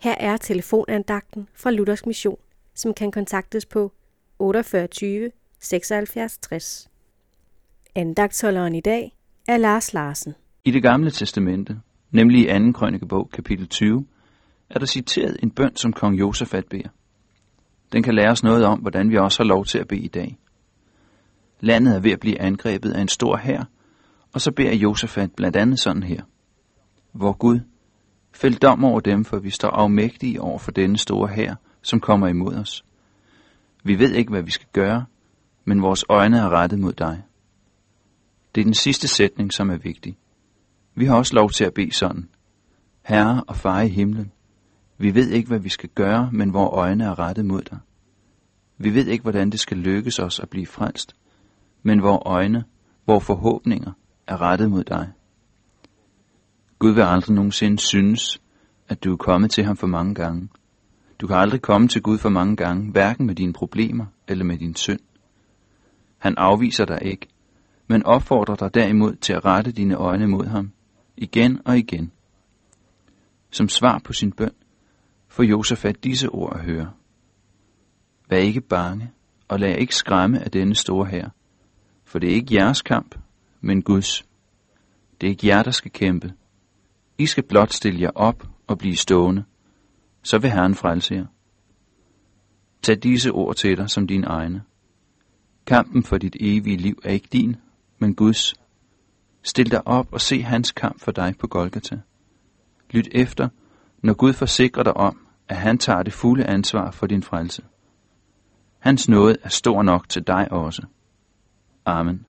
Her er telefonandagten fra Luthers Mission, som kan kontaktes på 48 76 60. Andagtsholderen i dag er Lars Larsen. I det gamle testamente, nemlig i 2. krønikebog, kapitel 20, er der citeret en bøn, som kong Josafat beder. Den kan lære os noget om, hvordan vi også har lov til at bede i dag. Landet er ved at blive angrebet af en stor hær, og så beder Josafat blandt andet sådan her. Hvor Gud, fæld dom over dem, for vi står afmægtige over for denne store hær, som kommer imod os. Vi ved ikke, hvad vi skal gøre, men vores øjne er rettet mod dig. Det er den sidste sætning, som er vigtig. Vi har også lov til at bede sådan. Herre og far i himlen, vi ved ikke, hvad vi skal gøre, men vores øjne er rettet mod dig. Vi ved ikke, hvordan det skal lykkes os at blive frelst, men vores øjne, vores forhåbninger er rettet mod dig. Gud vil aldrig nogensinde synes, at du er kommet til ham for mange gange. Du kan aldrig komme til Gud for mange gange, hverken med dine problemer eller med din synd. Han afviser dig ikke, men opfordrer dig derimod til at rette dine øjne mod ham, igen og igen. Som svar på sin bøn, får Josafat disse ord at høre. Vær ikke bange, og lad ikke skræmme af denne store her, for det er ikke jeres kamp, men Guds. Det er ikke jer, der skal kæmpe. I skal blot stille jer op og blive stående. Så vil Herren frelse jer. Tag disse ord til dig som dine egne. Kampen for dit evige liv er ikke din, men Guds. Stil dig op og se hans kamp for dig på Golgata. Lyt efter, når Gud forsikrer dig om, at han tager det fulde ansvar for din frelse. Hans nåde er stor nok til dig også. Amen.